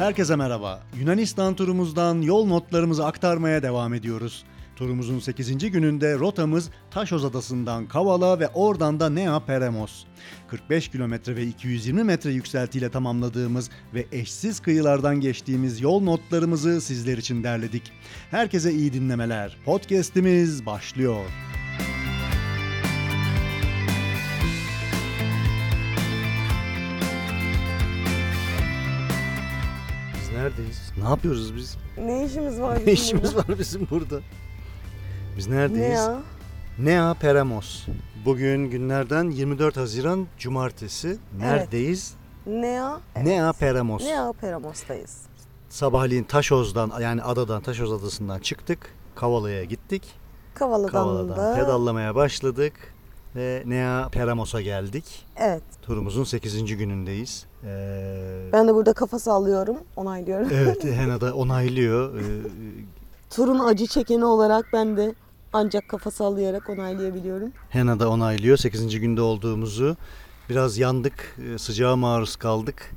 Herkese merhaba. Yunanistan turumuzdan yol notlarımızı aktarmaya devam ediyoruz. Turumuzun 8. gününde rotamız Taşoz Adası'ndan Kavala ve oradan da Nea Peremos. 45 kilometre ve 220 metre yükseltiyle tamamladığımız ve eşsiz kıyılardan geçtiğimiz yol notlarımızı sizler için derledik. Herkese iyi dinlemeler. Podcast'imiz başlıyor. Neredeyiz? Ne yapıyoruz biz? Ne işimiz var Ne bizim işimiz burada? var bizim burada? Biz neredeyiz? Ne ya? Nea Peramos. Bugün günlerden 24 Haziran Cumartesi. Neredeyiz? Nea? Nea Peramos. Nea Peramos'tayız. Sabahleyin Taşoz'dan yani adadan Taşoz adasından çıktık. Kavala'ya gittik. Kavala'dan, Kavala'dan da... pedallamaya başladık. Ve Nea Peramos'a geldik. Evet. Turumuzun 8. günündeyiz. Ee, Ben de burada kafa sallıyorum. Onaylıyorum. evet Hena da onaylıyor. Ee, Turun acı çekeni olarak ben de ancak kafa sallayarak onaylayabiliyorum. Hena da onaylıyor 8. günde olduğumuzu. Biraz yandık, e, sıcağa maruz kaldık.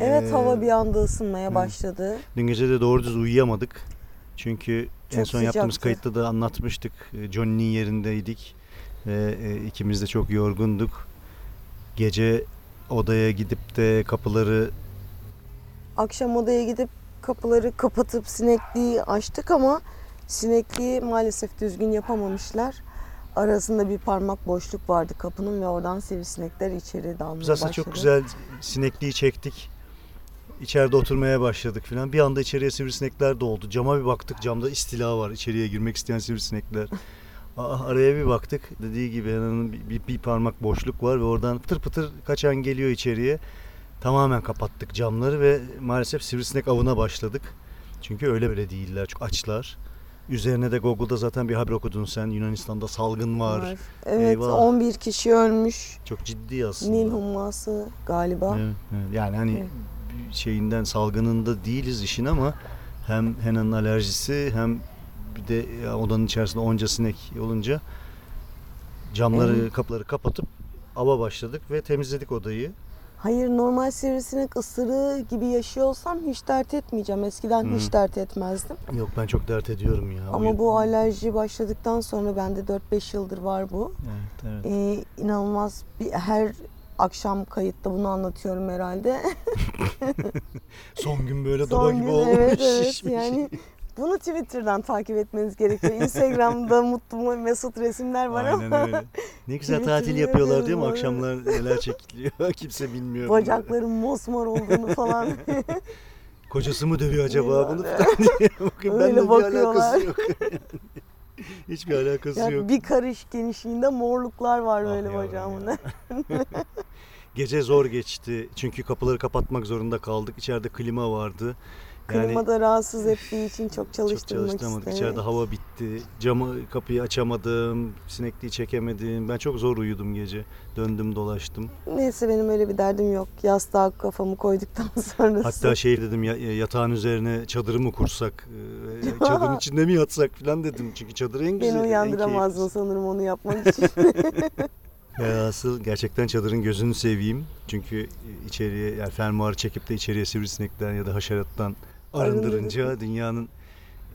Evet Ee, hava bir anda ısınmaya hı. başladı. Dün gece de doğru düz uyuyamadık. Çünkü en Çok son yaptığımız sıcaktı. kayıtta da anlatmıştık. E, Johnny'nin yerindeydik ve e, ikimiz de çok yorgunduk. Gece odaya gidip de kapıları Akşam odaya gidip kapıları kapatıp sinekliği açtık ama sinekliği maalesef düzgün yapamamışlar. Arasında bir parmak boşluk vardı kapının ve oradan sivrisinekler içeri dalmaya biz aslında başladı. çok güzel sinekliği çektik. İçeride oturmaya başladık filan. Bir anda içeriye sivrisinekler doldu. Cama bir baktık. Camda istila var. İçeriye girmek isteyen sivrisinekler. Aa, araya bir baktık. Dediği gibi Hena'nın bir, bir, bir parmak boşluk var ve oradan pıtır pıtır kaçan geliyor içeriye. Tamamen kapattık camları ve maalesef sivrisinek avına başladık. Çünkü öyle böyle değiller. Çok açlar. Üzerine de Google'da zaten bir haber okudun sen. Yunanistan'da salgın var. Evet Eyvah. 11 kişi ölmüş. Çok ciddi aslında. Nil humması galiba. Evet, evet. Yani hani Evet. şeyinden salgınında değiliz işin ama hem Hena'nın alerjisi hem bir de ya odanın içerisinde onca sinek olunca camları Evet. kapıları kapatıp ava başladık ve temizledik odayı. Hayır normal sivrisinek ısırığı gibi yaşıyorsam hiç dert etmeyeceğim. Eskiden Hı. hiç dert etmezdim. Yok ben çok dert ediyorum ya. Ama bu alerji başladıktan sonra bende 4-5 yıldır var bu. Evet, evet. Ee, inanılmaz bir her akşam kayıtta bunu anlatıyorum herhalde. Son gün böyle Son daba gibi gün, olmuş. evet, evet. şişmiş. Yani bunu Twitter'dan takip etmeniz gerekiyor. Instagram'da mutlu mesut resimler var Aynen ama öyle. Ne güzel tatil yapıyorlar değil mi? Akşamlar neler çekiliyor kimse bilmiyor. bacakların mosmor olduğunu falan Kocası mı dövüyor acaba bunu falan diye. Bakın benimle bir alakası yok. Hiçbir alakası Ya yok. bir karış genişliğinde morluklar var Ah böyle ya. Gece zor geçti. Çünkü kapıları kapatmak zorunda kaldık. İçeride klima vardı. Yani Klima da rahatsız ettiği için çok çok çalıştırmak çalıştıramadık. istedik. İçeride hava bitti. Camı kapıyı açamadım. Sinekliği çekemedim. Ben çok zor uyudum gece. Döndüm dolaştım. Neyse benim öyle bir derdim yok. Yastığa kafamı koyduktan sonrası. Hatta şey dedim ya yatağın üzerine çadırı mı kursak? e, Çadırın içinde mi yatsak falan dedim. Çünkü çadır en güzel. Beni en uyandıramazdın sanırım onu yapmak için. Ya asıl gerçekten çadırın gözünü seveyim. Çünkü içeriye yani fermuarı çekip de içeriye sivrisinekten ya da haşerattan arındırınca dünyanın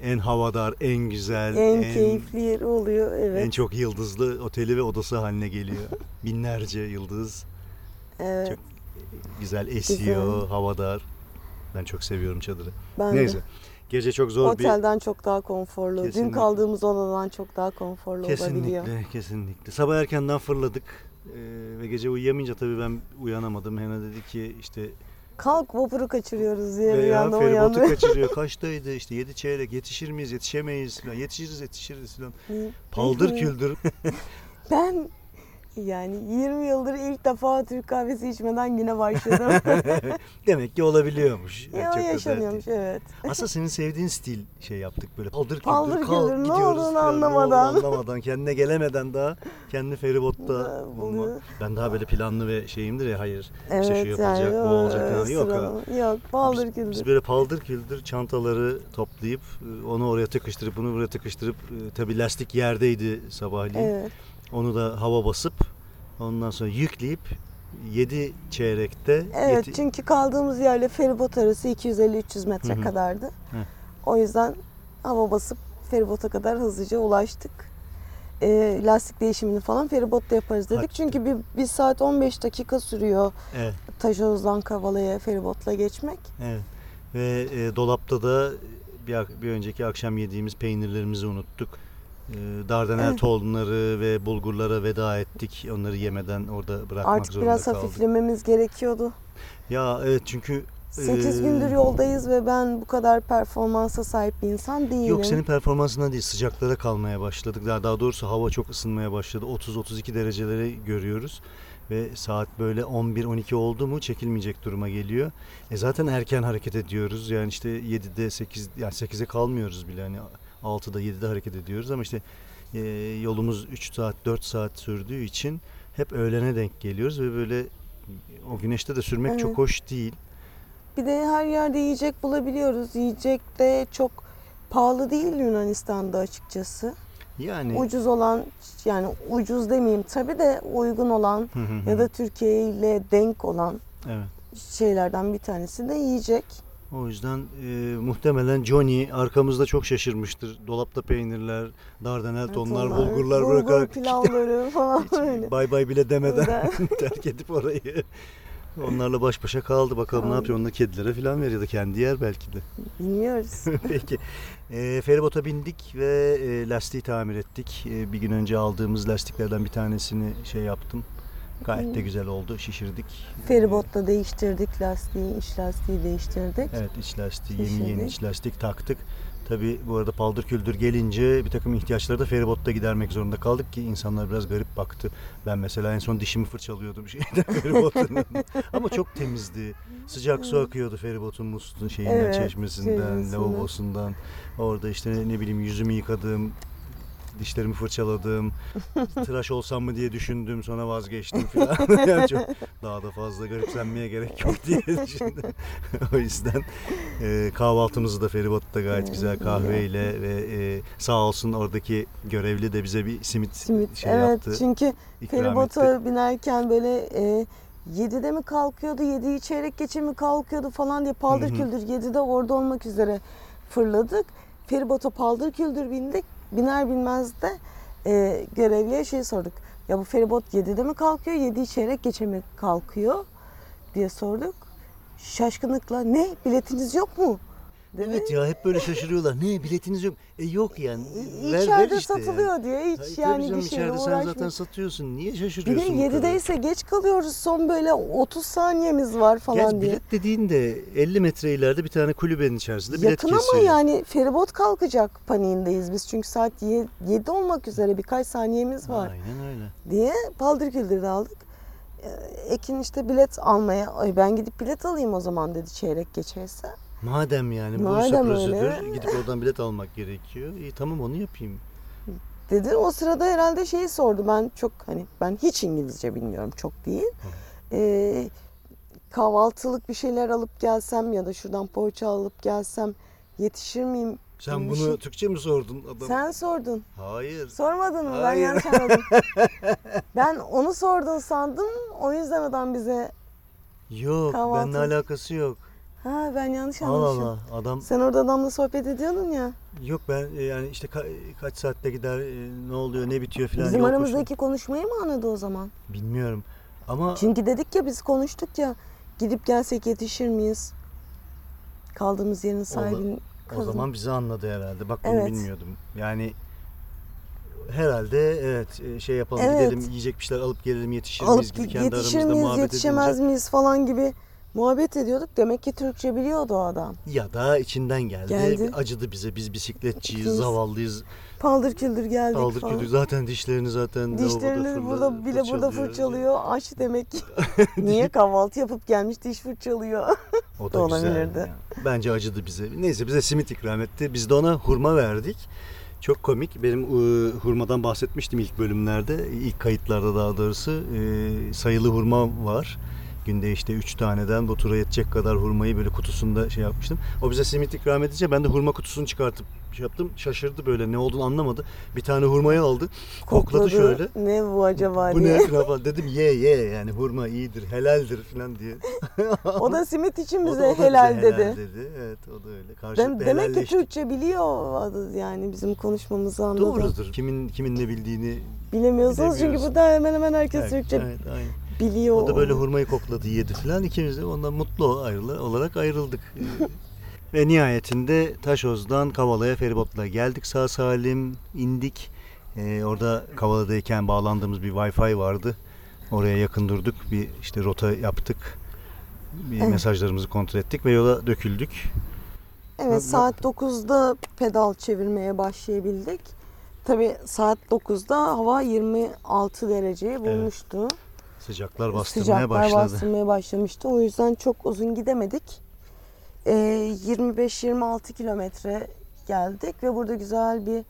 en havadar, en güzel, en keyifli yeri oluyor evet. en çok yıldızlı oteli ve odası haline geliyor. Binlerce yıldız, evet. çok güzel esiyor, Güzel. havadar. Ben çok seviyorum çadırı. ben Neyse. de. Gece çok zor bir Otelden çok daha konforlu. Dün Kesinlikle. kaldığımız odadan çok daha konforlu olabiliyor. Kesinlikle, kesinlikle. Sabah erkenden fırladık ee, ve gece uyuyamayınca tabii ben uyanamadım. Hena dedi ki işte Kalk vapuru kaçırıyoruz diye veya uyandım feribotu uyandım. kaçırıyor. Kaçtaydı işte 7 çeyrek yetişir miyiz yetişemeyiz falan. Yetişiriz yetişiriz falan. Paldır küldür. Ben yani 20 yıldır ilk defa Türk kahvesi içmeden güne başladım. Demek ki olabiliyormuş. Yani ya çok özel yaşanıyormuş değil. evet. Aslında senin sevdiğin stil şey yaptık böyle paldır küldür Paldır kalk küldür, ne gidiyoruz olduğunu falan. Ne olduğunu anlamadan. anlamadan kendine gelemeden daha kendi feribotta bulma. Ben daha böyle planlı ve şeyimdir ya hayır Evet işte şu yapılacak yani bu olacak o, falan. Yok ha. Yok paldır Biz, küldür. biz böyle paldır küldür çantaları toplayıp e, onu oraya tıkıştırıp bunu buraya tıkıştırıp e, tabii lastik yerdeydi sabahleyin. Evet. Onu da hava basıp ondan sonra yükleyip 7 çeyrekte Evet yeti- çünkü kaldığımız yerle feribot arası 250-300 metre Hı hı. kadardı. Hı. O yüzden hava basıp feribota kadar hızlıca ulaştık. Ee, lastik değişimini falan feribotta yaparız dedik. Hakikaten. Çünkü bir, bir saat 15 dakika sürüyor evet, Taşovuz'dan Kavala'ya feribotla geçmek. evet. Ve e, dolapta da bir, bir önceki akşam yediğimiz peynirlerimizi unuttuk. E, Dardanel Evet. tohumları ve bulgurlara veda ettik. Onları yemeden orada bırakmak Artık zorunda biraz kaldık. hafiflememiz gerekiyordu. Ya evet çünkü 8 e, gündür yoldayız ve ben bu kadar performansa sahip bir insan değilim. Yok senin performansından değil sıcaklara kalmaya başladık. Daha, daha doğrusu hava çok ısınmaya başladı. 30-32 dereceleri görüyoruz. Ve saat böyle 11-12 oldu mu çekilmeyecek duruma geliyor. E zaten erken hareket ediyoruz. Yani işte 7'de 8 yani 8'e kalmıyoruz bile. Hani 6'da 7'de hareket ediyoruz ama işte e, yolumuz 3 saat 4 saat sürdüğü için hep öğlene denk geliyoruz ve böyle o güneşte de sürmek Evet. çok hoş değil. Bir de her yerde yiyecek bulabiliyoruz. Yiyecek de çok pahalı değil Yunanistan'da açıkçası. Yani Ucuz olan yani ucuz demeyeyim tabii de uygun olan ya da Türkiye ile denk olan evet. şeylerden bir tanesi de yiyecek. O yüzden e, muhtemelen Johnny arkamızda çok şaşırmıştır. Dolapta peynirler, dardanel tonlar, Onlar, bulgurlar bulgur bırakarak pilavları falan böyle. bay bay bile demeden terk edip orayı. Onlarla baş başa kaldı. Bakalım ne yapıyor? Onu da kedilere falan veriyor da kendi yer belki de. Bilmiyoruz. Peki. E, feribota bindik ve e, lastiği tamir ettik. E, bir gün önce aldığımız lastiklerden bir tanesini şey yaptım. Gayet de Hı. güzel oldu. Şişirdik. Feribotla değiştirdik lastiği, iç lastiği değiştirdik. Evet iç lastiği, yeni yeni iç lastik taktık. Tabi bu arada paldır küldür gelince bir takım ihtiyaçları da feribotta gidermek zorunda kaldık ki insanlar biraz garip baktı. Ben mesela en son dişimi fırçalıyordum şeyden feribotun. Ama çok temizdi. Sıcak su akıyordu feribotun musluğun şeyinden, Evet, çeşmesinden, çeşmesinden. lavabosundan. Orada işte ne bileyim yüzümü yıkadım, dişlerimi fırçaladım. Tıraş olsam mı diye düşündüm sonra vazgeçtim falan. yani çok daha da fazla garipsenmeye gerek yok diye düşündüm. o yüzden e, kahvaltımızı da feribotta gayet güzel kahveyle ve e, sağ olsun oradaki görevli de bize bir simit, Simit. şey evet yaptı. çünkü feribota binerken böyle e, 7'de mi kalkıyordu, 7'yi çeyrek geçe mi kalkıyordu falan diye paldır küldür 7'de orada olmak üzere fırladık. Feribota paldır küldür bindik. Biner binmez de e, görevliye şey sorduk. Ya bu feribot 7'de mi kalkıyor, 7'yi çeyrek geçe mi kalkıyor diye sorduk. Şaşkınlıkla ne biletiniz yok mu? Evet ya hep böyle şaşırıyorlar. Ne biletiniz yok? E yok yani. İ- Ver, ver işte yani. satılıyor diye hiç Tabii yani canım, bir şeyle içeride sen uğraşmıyor. zaten satıyorsun. Niye Bir de şaşırıyorsun? bu kadar? 7'deyse geç kalıyoruz. Son böyle 30 saniyemiz var falan Gerçi diye. bilet dediğin de 50 metre ileride bir tane kulübenin içerisinde bilet Yakın ama kesiyor. yani feribot kalkacak paniğindeyiz biz. Çünkü saat 7 olmak üzere birkaç saniyemiz var Aynen öyle. diye paldır küldür aldık. Ee, Ekin işte bilet almaya, ay ben gidip bilet alayım o zaman dedi çeyrek geçerse. Madem yani Madem öyle. prosedür gidip oradan bilet almak gerekiyor. İyi tamam onu yapayım. Dedi o sırada herhalde şeyi sordu. Ben çok hani ben hiç İngilizce bilmiyorum çok değil. Ee, kahvaltılık bir şeyler alıp gelsem ya da şuradan poğaça alıp gelsem yetişir miyim? Sen bunu şey. Türkçe mi sordun adam? Sen sordun. Hayır. Sormadın mı? Ben Hayır. yanlış anladım. ben onu sordun sandım. O yüzden adam bize Yok Kahvaltı- benimle alakası yok. Ha ben yanlış Allah anlamışım. Allah adam Sen orada adamla sohbet ediyordun ya. yok ben e, yani işte ka- kaç saatte gider e, ne oluyor ne bitiyor filan. Bizim yol aramızdaki konuşmayı mı anladı o zaman? Bilmiyorum. Ama Çünkü dedik ya biz konuştuk ya gidip gelsek yetişir miyiz? Kaldığımız yerin sahibinin o kızı. zaman bizi anladı herhalde. Bak bunu Evet. bilmiyordum. Yani herhalde evet e, şey yapalım Evet. gidelim yiyecek bir şeyler alıp gelelim yetişir miyiz alıp gibi kendi yetişir aramızda miyiz, muhabbet yetişemez edince. miyiz falan gibi muhabbet ediyorduk. Demek ki Türkçe biliyordu o adam. Ya da içinden geldi. Geldi. Acıdı bize. Biz bisikletçiyiz, Biz- zavallıyız. Paldır küldür geldik Aldık falan. kötü. Zaten dişlerini zaten Dişlerini burada fırla- bile burada fırçalıyor. Aç demek ki. Niye kahvaltı yapıp gelmiş diş fırçalıyor. O da güzel. ya. Bence acıdı bize. Neyse bize simit ikram etti. Biz de ona hurma verdik. Çok komik. Benim e, hurmadan bahsetmiştim ilk bölümlerde. ilk kayıtlarda daha doğrusu. E, sayılı hurma var. Günde işte 3 taneden bu tura yetecek kadar hurmayı böyle kutusunda şey yapmıştım. O bize simit ikram edince ben de hurma kutusunu çıkartıp şey yaptım. Şaşırdı böyle ne olduğunu anlamadı. Bir tane hurmayı aldı. Kokladı, şöyle. Ne bu acaba Bu diye. ne falan dedim ye ye yani hurma iyidir helaldir falan diye. O da simit için O da- bize o da bize helal helal dedi. Evet o da öyle. Dem- Karşılıklı demek ki. Türkçe biliyor yani bizim konuşmamızı anladı. Doğrudur. Kimin kimin ne bildiğini Bilemiyorsunuz çünkü burada hemen hemen herkes Evet, Türkçe evet, aynen. Biliyor. O da böyle hurmayı kokladı yedi falan. İkimiz de ondan mutlu olarak ayrıldık. Ve nihayetinde Taşoz'dan Kavala'ya feribotla geldik sağ salim indik. Ee, orada Kavala'dayken bağlandığımız bir Wi-Fi vardı. Oraya yakın durduk. Bir işte rota yaptık. Bir Evet. mesajlarımızı kontrol ettik ve yola döküldük. Evet saat 9'da pedal çevirmeye başlayabildik. Tabi saat 9'da hava 26 dereceyi bulmuştu. Sıcaklar bastırmaya Sıcaklar başladı. bastırmaya başlamıştı. O yüzden çok uzun gidemedik. Ee, 25-26 kilometre geldik ve burada güzel bir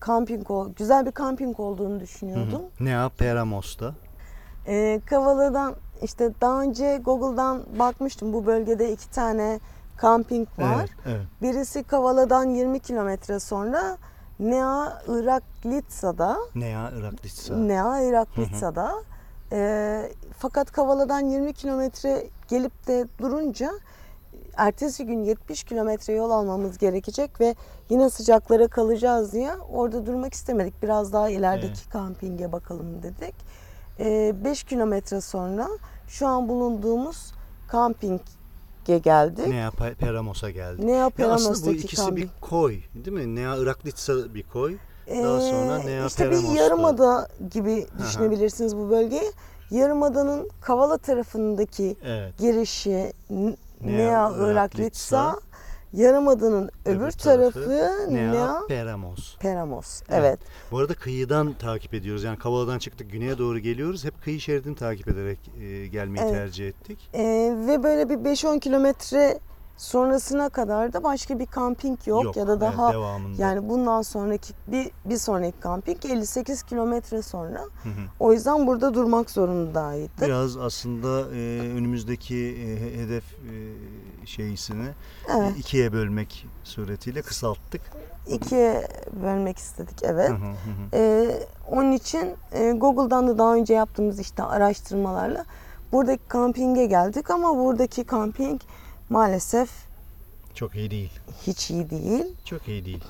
kamping güzel bir kamping olduğunu Hı hı. düşünüyordum. Nea Peramos'ta. Ee, Kavala'dan işte daha önce Google'dan bakmıştım. Bu bölgede iki tane kamping var. Evet, evet. Birisi Kavala'dan 20 kilometre sonra Nea Iraklitsa'da. Nea Iraklitsa. Nea Iraklitsa'da. Ee, fakat Kavala'dan 20 kilometre gelip de durunca ertesi gün 70 kilometre yol almamız gerekecek ve yine sıcaklara kalacağız diye orada durmak istemedik. Biraz daha ilerideki kampinge bakalım dedik. 5 kilometre sonra şu an bulunduğumuz kampinge geldik. Nea Pe- Peramos'a geldik. Nea Ya aslında bu Peramos'taki ikisi bir koy değil mi? Nea Iraklitsa bir koy. Daha sonra Ee, Nea işte bir Peramos'ta. yarımada gibi Aha. düşünebiliriz bu bölgeyi. Yarımadanın Kavala tarafındaki Evet. girişi Nea Nea Iraklitsa, Yarımada'nın öbür, Öbür tarafı, tarafı Nea, Nea Peramos. Peramos. Evet. Evet. Bu arada kıyıdan takip ediyoruz. Yani Kavala'dan çıktık güneye doğru geliyoruz. Hep kıyı şeridini takip ederek e, gelmeyi Evet. tercih ettik. Ee, ve böyle bir 5-10 kilometre sonrasına kadar da başka bir kamping yok, ya da evet, daha devamında. yani bundan sonraki bir, bir sonraki kamping 58 kilometre sonra. Hı hı. O yüzden burada durmak zorundaydık. Biraz aslında e, önümüzdeki e, he- hedef e, şeysini Evet. e, ikiye bölmek suretiyle kısalttık. ikiye bölmek istedik evet. Hı hı hı. Ee, onun için e, Google'dan da daha önce yaptığımız işte araştırmalarla buradaki kampinge geldik ama buradaki kamping maalesef Çok iyi değil. hiç iyi değil. Çok iyi değil.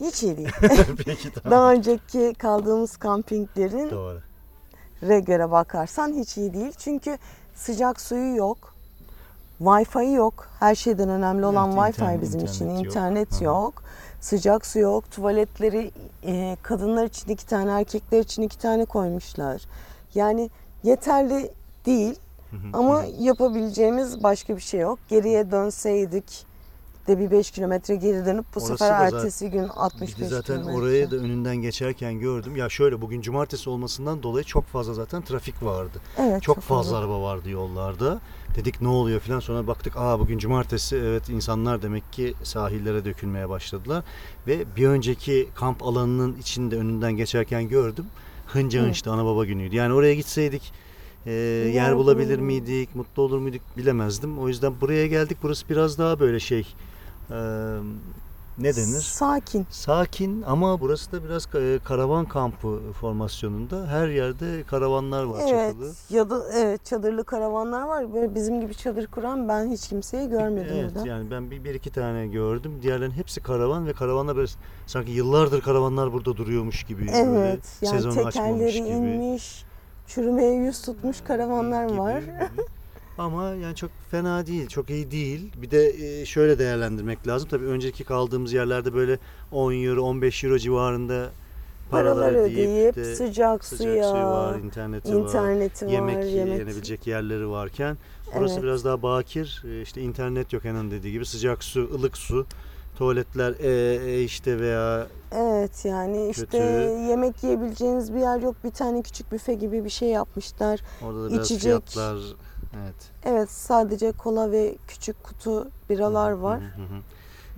Hiç iyi değil. Peki tamam. daha önceki kaldığımız kampinglerin Doğru. re göre bakarsan hiç iyi değil. Çünkü sıcak suyu yok. Wi-Fi yok. Her şeyden önemli olan Evet, Wi-Fi internet- bizim için. internet yok. İnternet hı. yok. Sıcak su yok. Tuvaletleri e, kadınlar için iki tane, erkekler için iki tane koymuşlar. Yani yeterli değil ama yapabileceğimiz başka bir şey yok. Geriye dönseydik de bir 5 kilometre geri dönüp bu Orası sefer ertesi gün Bir 65 de zaten kilometre. oraya da önünden geçerken gördüm. Ya şöyle bugün cumartesi olmasından dolayı çok fazla zaten trafik vardı. evet, Çok fazla araba vardı yollarda. Dedik ne oluyor falan sonra baktık aa bugün cumartesi evet insanlar demek ki sahillere dökülmeye başladılar. Ve bir önceki kamp alanının içinde önünden geçerken gördüm. Hınca Hı. hınçtı ana baba günüydü. Yani oraya gitseydik e, yer bulabilir miydik, mutlu olur muyduk bilemezdim. O yüzden buraya geldik. Burası biraz daha böyle şey e, ne denir? Sakin. Sakin ama burası da biraz ka- karavan kampı formasyonunda. Her yerde karavanlar var Evet çakılı. ya da evet çadırlı karavanlar var. Böyle bizim gibi çadır kuran ben hiç kimseyi görmedim Evet burada. yani ben bir, bir iki tane gördüm. Diğerlerinin hepsi karavan ve karavanlar böyle sanki yıllardır karavanlar burada duruyormuş gibi. böyle Evet yani sezonu açmamış tekerleri gibi. inmiş, çürümeye yüz tutmuş karavanlar gibi, var. gibi. Ama yani çok fena değil, çok iyi değil. Bir de e, şöyle değerlendirmek lazım. Tabii önceki kaldığımız yerlerde böyle 10 euro, 15 euro civarında paralar Paralar ödeyip de sıcak, sıcak suya, suyu var, interneti var. interneti var, yemek, yemek. yenebilecek yerleri varken burası Evet. biraz daha bakir. Ee, İşte internet yok Kenan dediği gibi sıcak su, ılık su, tuvaletler e, e işte veya Evet yani işte Kötü. yemek yiyebileceğiniz bir yer yok. Bir tane küçük büfe gibi bir şey yapmışlar. orada da biraz İçecek. fiyatlar evet. Evet sadece kola ve küçük kutu biralar var. Hı hı hı.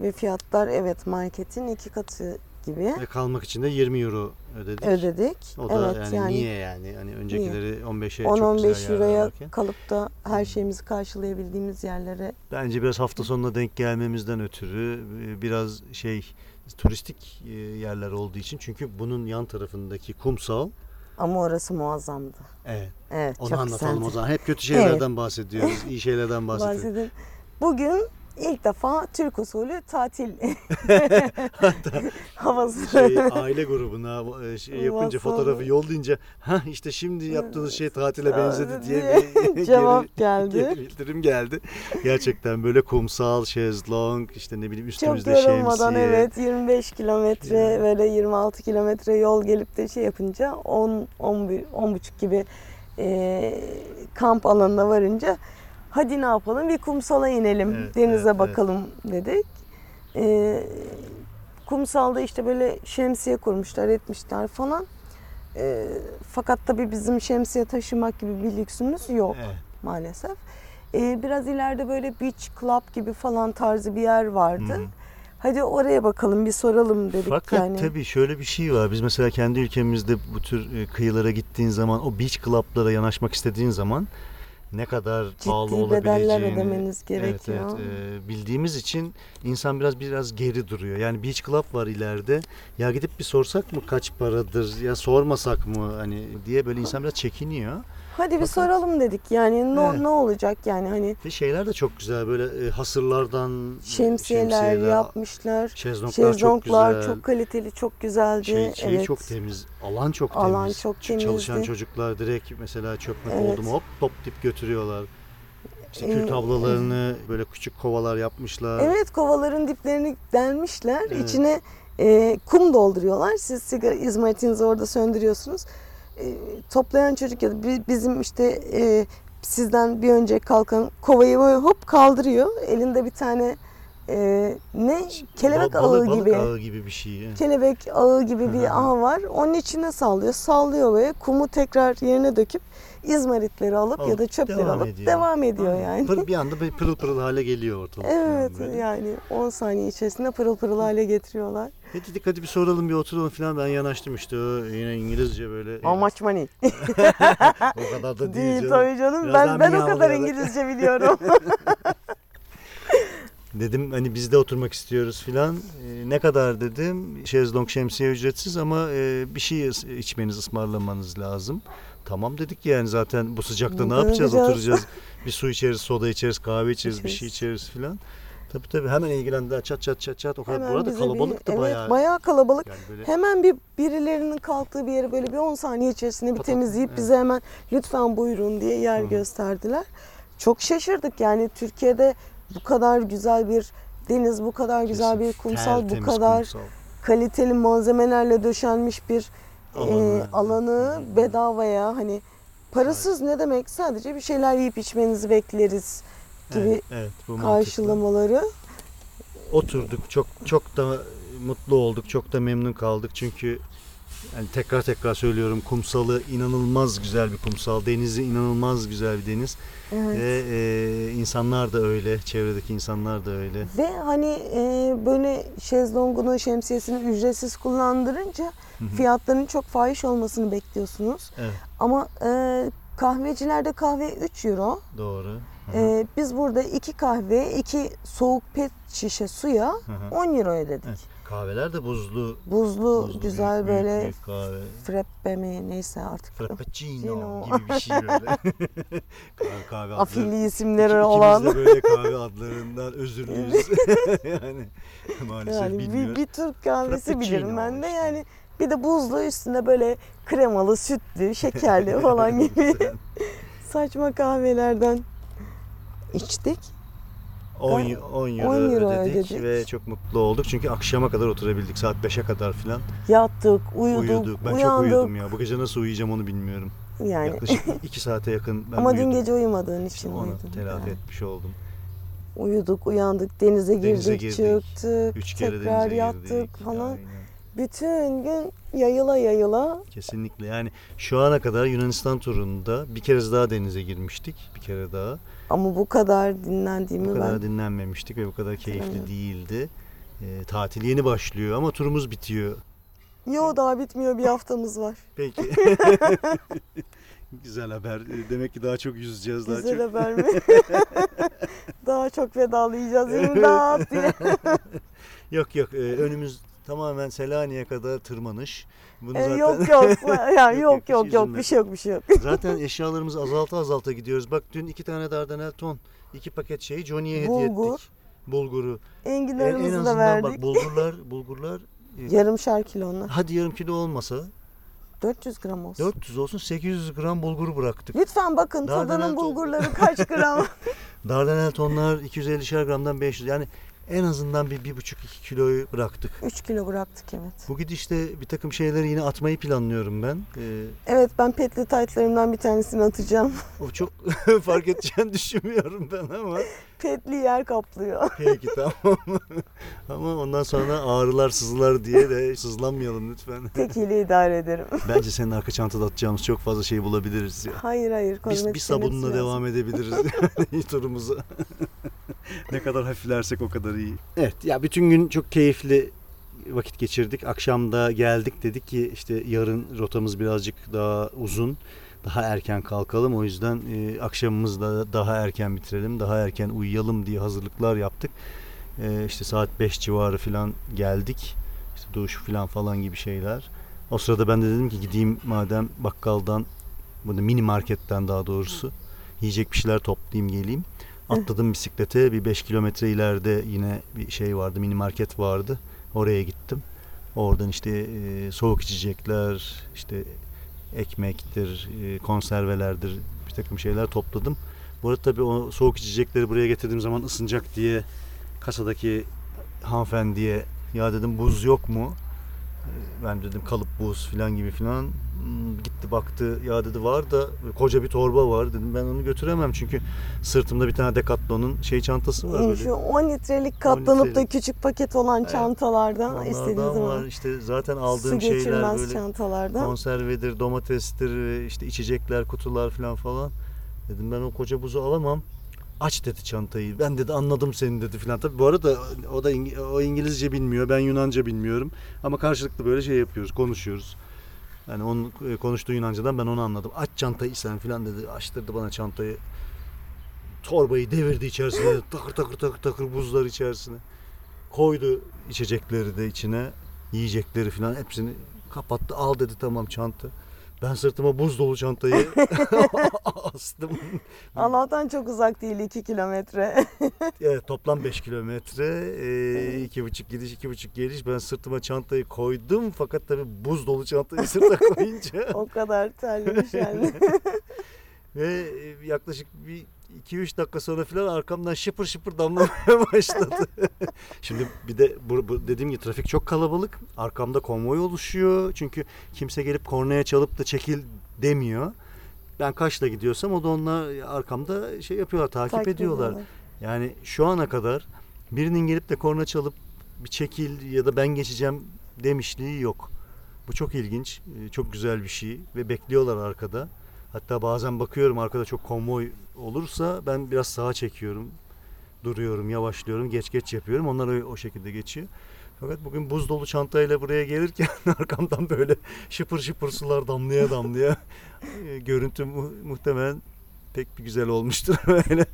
Ve fiyatlar evet marketin iki katı gibi Ve kalmak için de 20 euro ödedik. ödedik. O da evet yani, yani niye yani? Hani öncekileri 15'e çok 10-15 güzel yerler euroya varken. kalıp da her şeyimizi karşılayabildiğimiz yerlere Bence biraz hafta sonuna denk gelmemizden ötürü e, biraz şey turistik e, yerler olduğu için çünkü bunun yan tarafındaki kumsal ama orası muazzamdı. evet Evet onu çok anlatalım güzeldi. o zaman. Hep kötü şeylerden bahsediyoruz. iyi şeylerden bahsediyoruz. Bahsedin. Bugün ilk defa Türk usulü tatil havası. şey, aile grubuna e, şey yapınca WhatsApp. fotoğrafı yollayınca ha işte şimdi yaptığınız şey tatile benzedi diye bir Cevap geldi. geri bildirim geldi. Gerçekten böyle kumsal, şezlong, işte ne bileyim Çok üstümüzde yorulmadan şemsiye. evet 25 kilometre böyle 26 kilometre yol gelip de şey yapınca 10 10 bir- 10 buçuk gibi e, kamp alanına varınca hadi ne yapalım bir kumsala inelim Evet, denize evet, bakalım dedik. E, kumsalda işte böyle şemsiye kurmuşlar etmişler falan. E, fakat tabii bizim şemsiye taşımak gibi bir lüksümüz yok Evet. maalesef. E, biraz ileride böyle beach club gibi falan tarzı bir yer vardı. Hı. Hadi oraya bakalım bir soralım dedik Fakat yani. tabii şöyle bir şey var. Biz mesela kendi ülkemizde bu tür e, kıyılara gittiğin zaman o beach club'lara yanaşmak istediğin zaman ne kadar pahalı Ciddi bedeller olabileceğini ödemeniz gerekiyor. Evet, evet, e, bildiğimiz için insan biraz biraz geri duruyor. Yani beach club var ileride. Ya gidip bir sorsak mı kaç paradır ya sormasak mı hani diye böyle insan biraz çekiniyor. Hadi bir Fakat- soralım dedik yani ne, Evet. ne olacak yani hani Ve şeyler de çok güzel böyle e, hasırlardan şemsiyeler, şemsiyeler, yapmışlar. şezlonglar, çok Şezlonglar güzel. çok, kaliteli, çok güzeldi. şey, şey evet. çok temiz, alan çok Alan temiz. çok Ç- Çalışan temizdi. çocuklar direkt mesela çökmek Evet. oldu mu hop top dip götürüyorlar. İşte Ee, kül tablalarını böyle küçük kovalar yapmışlar. Evet kovaların diplerini delmişler. Evet. İçine e, kum dolduruyorlar. Siz sigara izmaritinizi orada söndürüyorsunuz. E, toplayan çocuk ya da bi- bizim işte e, sizden bir önce kalkan kovayı böyle hop kaldırıyor. Elinde bir tane e, ne kelebek Ba- ağı balık, balık gibi. ağı gibi bir şey. evet. Kelebek ağı gibi Hı bir ağ var. Onun içine sallıyor. Sallıyor ve kumu tekrar yerine döküp izmaritleri alıp, ya Alıp da çöpleri devam alıp ediyor. devam ediyor yani. Pır- bir anda bir pırıl pırıl hale geliyor ortalık. Evet falan böyle. yani 10 saniye içerisinde pırıl pırıl hale getiriyorlar. E dedik hadi bir soralım bir oturalım falan ben yanaştım işte o yine İngilizce böyle. How much money? o kadar da değil, Değil canım. tabii canım. Biraz Ben ben o kadar miyavlayarak. İngilizce biliyorum. Dedim hani biz de oturmak istiyoruz filan. E, ne kadar dedim. Şezlong şemsiye ücretsiz ama e, bir şey içmeniz ısmarlamanız lazım. Tamam dedik yani zaten bu sıcakta ne yapacağız? Oturacağız. Bir su içeriz, soda içeriz, kahve içeriz, bir şey İçeriz. filan. Tabii tabii hemen ilgilendiler çat çat çat çat. O kadar Hemen burada bize kalabalıktı bir, bayağı. Evet bayağı kalabalık. Yani böyle Hemen bir birilerinin kalktığı bir yere böyle bir 10 saniye içerisinde bir Patat- temizleyip evet. bize hemen lütfen buyurun diye yer gösterdiler. Çok şaşırdık yani Türkiye'de bu kadar güzel bir deniz, bu kadar güzel bir kesin kumsal, bu tertemiz kadar kumsal. kaliteli malzemelerle döşenmiş bir Alanı. e, alanı bedavaya hani parasız ne demek sadece bir şeyler yiyip içmenizi bekleriz gibi Evet, evet, bu mantıklı. karşılamaları. Oturduk çok çok da mutlu olduk, çok da memnun kaldık çünkü yani tekrar tekrar söylüyorum kumsalı inanılmaz güzel bir kumsal, denizi inanılmaz güzel bir deniz Evet. ve e, insanlar da öyle, çevredeki insanlar da öyle. Ve hani e, böyle şezlongunu, şemsiyesini ücretsiz kullandırınca Hı hı. fiyatlarının çok fahiş olmasını bekliyorsunuz. Evet, Ama e, kahvecilerde kahve 3 euro. doğru. Hı hı, E, biz burada iki kahve, iki soğuk pet şişe suya hı hı. 10 euro ödedik. Evet, kahveler de buzlu, Buzlu, buzlu güzel büyük, büyük, böyle büyük kahve. frappe mi neyse artık. Frappuccino gibi bir şey böyle. kahve. Afilli isimleri İki- olan. İkimiz de böyle kahve adlarından özürlüyüz. yani maalesef Yani bir, bilmiyoruz. bir Türk kahvesi bilirim ben de işte. yani bir de buzlu üstüne böyle kremalı, sütlü, şekerli falan gibi saçma kahvelerden içtik. 10, 10 euro, 10 euro ödedik, ödedik. ve çok mutlu olduk. Çünkü akşama kadar oturabildik. Saat 5'e kadar falan Yattık, uyuduk, uyuduk. Ben çok uyandık. uyudum ya. Bu gece nasıl uyuyacağım onu bilmiyorum. Yani Yaklaşık 2 saate yakın ben ama uyudum. dün gece uyumadığın İşte için onu uyudun. telafi Yani. etmiş oldum. Uyuduk, uyandık, denize girdik, Denize girdik. çıktık, 3 kere tekrar yattık girdik. falan. Aynen. Bütün gün yayıla yayıla Kesinlikle. Yani şu ana kadar Yunanistan turunda bir kez daha denize girmiştik. Bir kere daha. Ama bu kadar dinlendiğimi Bu kadar ben dinlenmemiştik ve bu kadar keyifli Hatırlamıyorum. değildi. E, tatil yeni başlıyor ama turumuz bitiyor. Yo daha bitmiyor bir haftamız var. Peki. Güzel haber. E, Demek ki daha çok yüzeceğiz. Daha Güzel çok... haber mi? daha çok vedalayacağız imdat diye. Yok yok. e, önümüz tamamen Selanik'e kadar tırmanış. Bunu E, zaten... yok yok. Ya, Yok, yok yok, yok bir şey yok bir şey yok. Zaten eşyalarımızı azalta azalta gidiyoruz. Bak dün iki tane Dardanel ton, iki paket şeyi Johnny'ye hediye Bulgur. ettik. Bulguru. En, en Enginarımızı da azından verdik. bak bulgurlar, bulgurlar e, Yarımşar kilo onlar. hadi yarım kilo olmasa 400 gram olsun. 400 olsun 800 gram bulgur bıraktık. Lütfen bakın Dardanel tadının to- bulgurları kaç gram. Dardanel tonlar 250'şer gramdan 500 yani en azından bir, bir buçuk iki kiloyu bıraktık. 3 kilo bıraktık evet. Bu gidişte bir takım şeyleri yine atmayı planlıyorum ben. Ee, Evet ben petli taytlarımdan bir tanesini atacağım. o çok fark edeceğini düşünmüyorum ben ama. Petli yer kaplıyor. Peki tamam. Ama ondan sonra ağrılar sızılar diye de sızlanmayalım lütfen. Tekiyle idare ederim. Bence senin arka çantada atacağımız çok fazla şey bulabiliriz ya. Hayır hayır. Biz bir sabunla denetimi devam edebiliriz yani turumuza. ne kadar hafiflersek o kadar iyi. Evet ya bütün gün çok keyifli vakit geçirdik. Akşamda geldik dedik ki işte yarın rotamız birazcık daha uzun. Daha erken kalkalım. O yüzden e, akşamımızı da daha erken bitirelim. Daha erken uyuyalım diye hazırlıklar yaptık. E, işte saat 5 civarı falan geldik. İşte duş falan falan gibi şeyler. O sırada ben de dedim ki gideyim madem bakkaldan bunu mini marketten daha doğrusu yiyecek bir şeyler toplayayım geleyim. Atladım bisiklete bir 5 kilometre ileride yine bir şey vardı mini market vardı. Oraya gittim. Oradan işte e, soğuk içecekler, işte ekmektir, e, konservelerdir bir takım şeyler topladım. Bu arada tabii o soğuk içecekleri buraya getirdiğim zaman ısınacak diye kasadaki hanımefendiye ya dedim buz yok mu? E, Ben dedim kalıp buz falan gibi falan. Hmm, Gitti baktı ya dedi var da koca bir torba var dedim ben onu götüremem çünkü sırtımda bir tane Decathlon'un şey çantası var böyle. Şu 10 litrelik katlanıp da litrelik. küçük paket olan Evet. çantalardan istediğiniz var zaman işte zaten su aldığım şeyler geçirmez böyle çantalardan. konservedir, domatestir, işte içecekler, kutular falan falan. Dedim ben o koca buzu alamam. Aç dedi çantayı. Ben dedi anladım seni dedi falan. Tabii bu arada o da İng- o İngilizce bilmiyor, ben Yunanca bilmiyorum. Ama karşılıklı böyle şey yapıyoruz, konuşuyoruz. Yani onun e, konuştuğu Yunancadan ben onu anladım. Aç çantayı sen falan dedi. Açtırdı bana çantayı. Torbayı devirdi içerisine. takır takır takır takır buzlar içerisine. Koydu içecekleri de içine. Yiyecekleri falan hepsini kapattı. Al dedi tamam çanta. Ben sırtıma buz dolu çantayı astım. Allah'tan çok uzak değil 2 kilometre. Evet, toplam 5 kilometre, e, iki buçuk gidiş, iki buçuk geliş. Ben sırtıma çantayı koydum fakat tabii buz dolu çantayı sırta koyunca o kadar terlemiş yani. ve e, yaklaşık bir 2-3 dakika sonra falan arkamdan şıpır şıpır damlamaya başladı. Şimdi bir de bu, bu dediğim gibi trafik çok kalabalık. Arkamda konvoy oluşuyor. Çünkü kimse gelip kornaya çalıp da çekil demiyor. Ben kaçla gidiyorsam o da onlar arkamda şey yapıyorlar, takip, Takip ediyorlar. ediyorlar. Yani şu ana kadar birinin gelip de korna çalıp bir çekil ya da ben geçeceğim demişliği yok. Bu çok ilginç, e, çok güzel bir şey ve bekliyorlar arkada. Hatta bazen bakıyorum arkada çok konvoy olursa ben biraz sağa çekiyorum. Duruyorum, yavaşlıyorum, geç geç yapıyorum. Onlar o, o şekilde geçiyor. Fakat bugün buz dolu çantayla buraya gelirken arkamdan böyle şıpır şıpır sular damlaya damlaya e, görüntü mu- muhtemelen pek bir güzel olmuştur.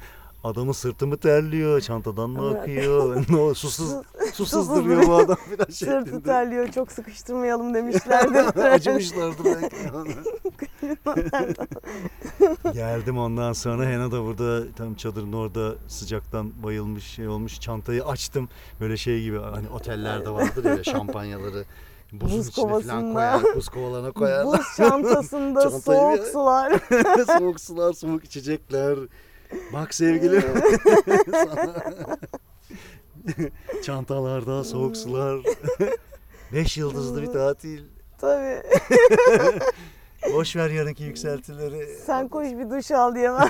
Adamın sırtı mı terliyor, çantadan mı akıyor, ne o susuz Sus- susuz duruyor bu adam filan Sırtı şeklinde. terliyor çok sıkıştırmayalım demişlerdi. Acımışlardır belki. Geldim ondan sonra Hena da burada tam çadırın orada sıcaktan bayılmış şey olmuş. Çantayı açtım. Böyle şey gibi hani otellerde vardır ya şampanyaları buzun Buz içine falan kovasında. koyar, buz kovalarına koyarlar. Buz çantasında soğuk sular. soğuk sular, soğuk içecekler. Bak sevgilim. Sana. Çantalarda soğuk sular. Beş yıldızlı bir tatil. Tabii. Boş ver yarınki yükseltileri. Sen koş bir duş al diyemem.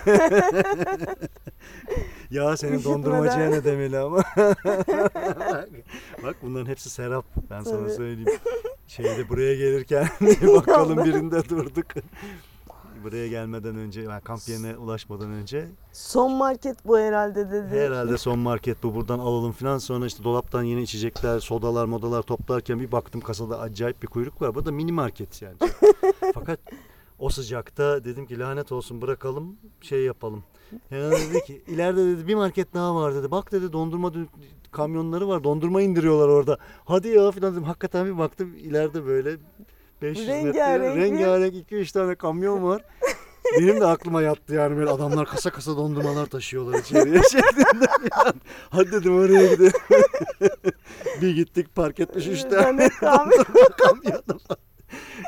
Ya senin Üşütmeden. dondurmacıya ne demeli ama. Bak bunların hepsi serap. Ben sana Tabii. söyleyeyim. Şeyde buraya gelirken bakalım birinde durduk. Buraya gelmeden önce, yani kamp yerine ulaşmadan önce Son market bu herhalde dedi. herhalde son market bu buradan alalım falan. Sonra işte dolaptan yeni içecekler, sodalar, modalar toplarken bir baktım kasada acayip bir kuyruk var. Bu da mini market yani. Fakat o sıcakta dedim ki lanet olsun bırakalım şey yapalım. Yani dedi ki ileride dedi bir market daha var dedi. Bak dedi dondurma dü- kamyonları var. Dondurma indiriyorlar orada. Hadi ya falan dedim. Hakikaten bir baktım ileride böyle 500 metre Rengarenk bir- rengarenk 2-3 tane kamyon var. Benim de aklıma yattı yani böyle adamlar kasa kasa dondurmalar taşıyorlar içeriye şeklinde falan. Hadi dedim oraya gidelim. bir gittik park etmiş üç tane Lanet kahve. kamyonu var.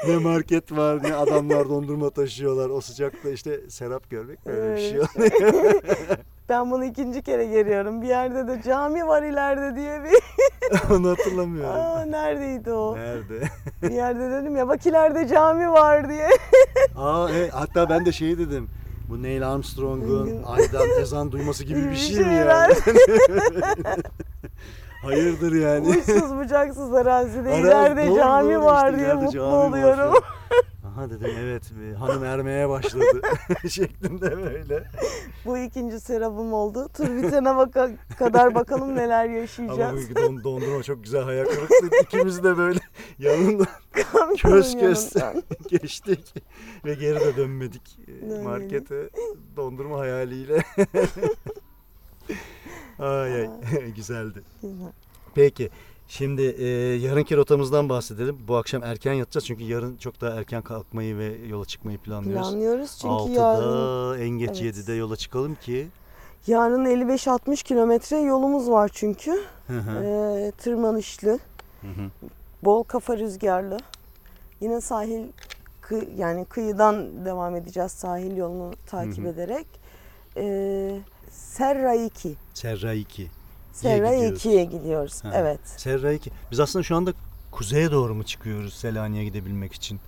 Ne market var ne adamlar dondurma taşıyorlar. O sıcakta işte serap görmek böyle bir şey oluyor. Ben bunu ikinci kere görüyorum. Bir yerde de cami var ileride diye bir. Onu hatırlamıyorum. Aa, neredeydi o? Nerede? Bir yerde dedim ya bak ileride cami var diye. Aa, e, hatta ben de şey dedim. Bu Neil Armstrong'un aydan ezan duyması gibi bir şey mi herhalde. Hayırdır yani? Uçsuz bucaksız arazide Ara- ileride cami var diye mutlu oluyorum. Aha dedim evet bir hanım ermeye başladı şeklinde böyle. Bu ikinci serabım oldu. Tur bitene baka- kadar bakalım neler Ama yaşayacağız. bugünkü don, dondurma çok güzel hayal kırıklığı. İkimiz de böyle yanında Kamyonun köz köz yanından. geçtik ve geri de dönmedik e, Dönmedik. markete dondurma hayaliyle. ay ay güzeldi. Güzel. Peki şimdi e, yarınki rotamızdan bahsedelim. Bu akşam erken yatacağız çünkü yarın çok daha erken kalkmayı ve yola çıkmayı planlıyoruz. Planlıyoruz çünkü 6'da yarın, en geç evet. 7'de yola çıkalım ki. yarın 55-60 kilometre yolumuz var çünkü. Hı hı, Ee, tırmanışlı, hı hı. bol kafa rüzgarlı. Yine sahil kı- yani kıyıdan devam edeceğiz sahil yolunu takip Hı hı. ederek. Ee, Serra 2. Serra 2. Serra gidiyoruz. 2'ye gidiyoruz. Ha. Evet. Serra 2. Biz aslında şu anda kuzeye doğru mu çıkıyoruz Selanik'e gidebilmek için?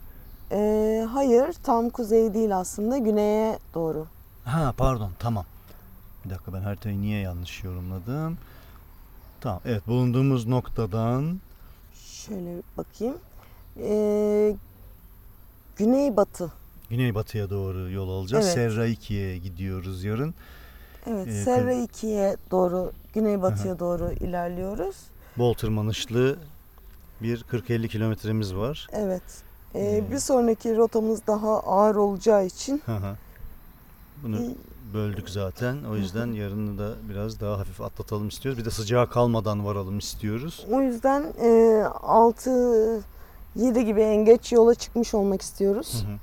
Ee, hayır tam kuzey değil aslında güneye doğru. Ha pardon tamam. Bir dakika ben haritayı niye yanlış yorumladım? Tamam evet bulunduğumuz noktadan Şöyle bakayım. Ee, güneybatı. güneybatıya doğru yol alacağız. Evet. Serra 2'ye gidiyoruz yarın. Evet, Ee, Serra kı- 2'ye doğru, güneybatıya doğru ilerliyoruz. Bol tırmanışlı bir 40-50 kilometremiz var. Evet. Ee, Hmm. Bir sonraki rotamız daha ağır olacağı için Hı hı. Bunu e, böldük zaten. O yüzden yarını da biraz daha hafif atlatalım istiyoruz. Bir de sıcağa kalmadan varalım istiyoruz. o yüzden e, 6 7 gibi en geç yola çıkmış olmak istiyoruz. Hı hı.